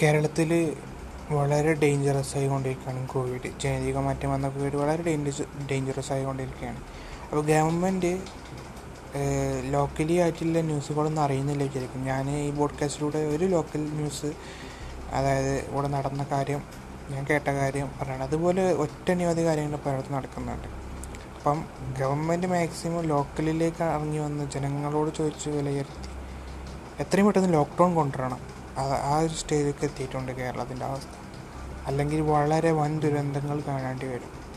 കേരളത്തിൽ വളരെ ഡേഞ്ചറസ് ആയിക്കൊണ്ടിരിക്കുകയാണ് കോവിഡ് ജനിതക മാറ്റം വന്ന കോവിഡ് വളരെ ഡേഞ്ചറസ് ഡേഞ്ചറസ് ആയിക്കൊണ്ടിരിക്കുകയാണ്. അപ്പോൾ ഗവൺമെന്റ് ലോക്കലി ആയിട്ടുള്ള ന്യൂസുകളൊന്നും അറിയുന്നില്ല വിചാരിക്കും ഞാൻ ഈ ബോഡ്കാസ്റ്റിലൂടെ ഒരു ലോക്കൽ ന്യൂസ് അതായത് ഇവിടെ നടന്ന കാര്യം ഞാൻ കേട്ട കാര്യം പറയണം അതുപോലെ ഒറ്റനവധി കാര്യങ്ങൾ പലയിടത്ത് നടക്കുന്നുണ്ട്. അപ്പം ഗവൺമെന്റ് മാക്സിമം ലോക്കലിലേക്ക് ഇറങ്ങി വന്ന് ജനങ്ങളോട് ചോദിച്ച് വിലയിരുത്തി എത്രയും പെട്ടെന്ന് ലോക്ക്ഡൗൺ കൊണ്ടുവരണം. ആ ഒരു സ്റ്റേജിലേക്ക് എത്തിയിട്ടുണ്ട് കേരളത്തിന്റെ അവസ്ഥ. അല്ലെങ്കിൽ വളരെ വൻ ദുരന്തങ്ങൾ കാണേണ്ടി വരും.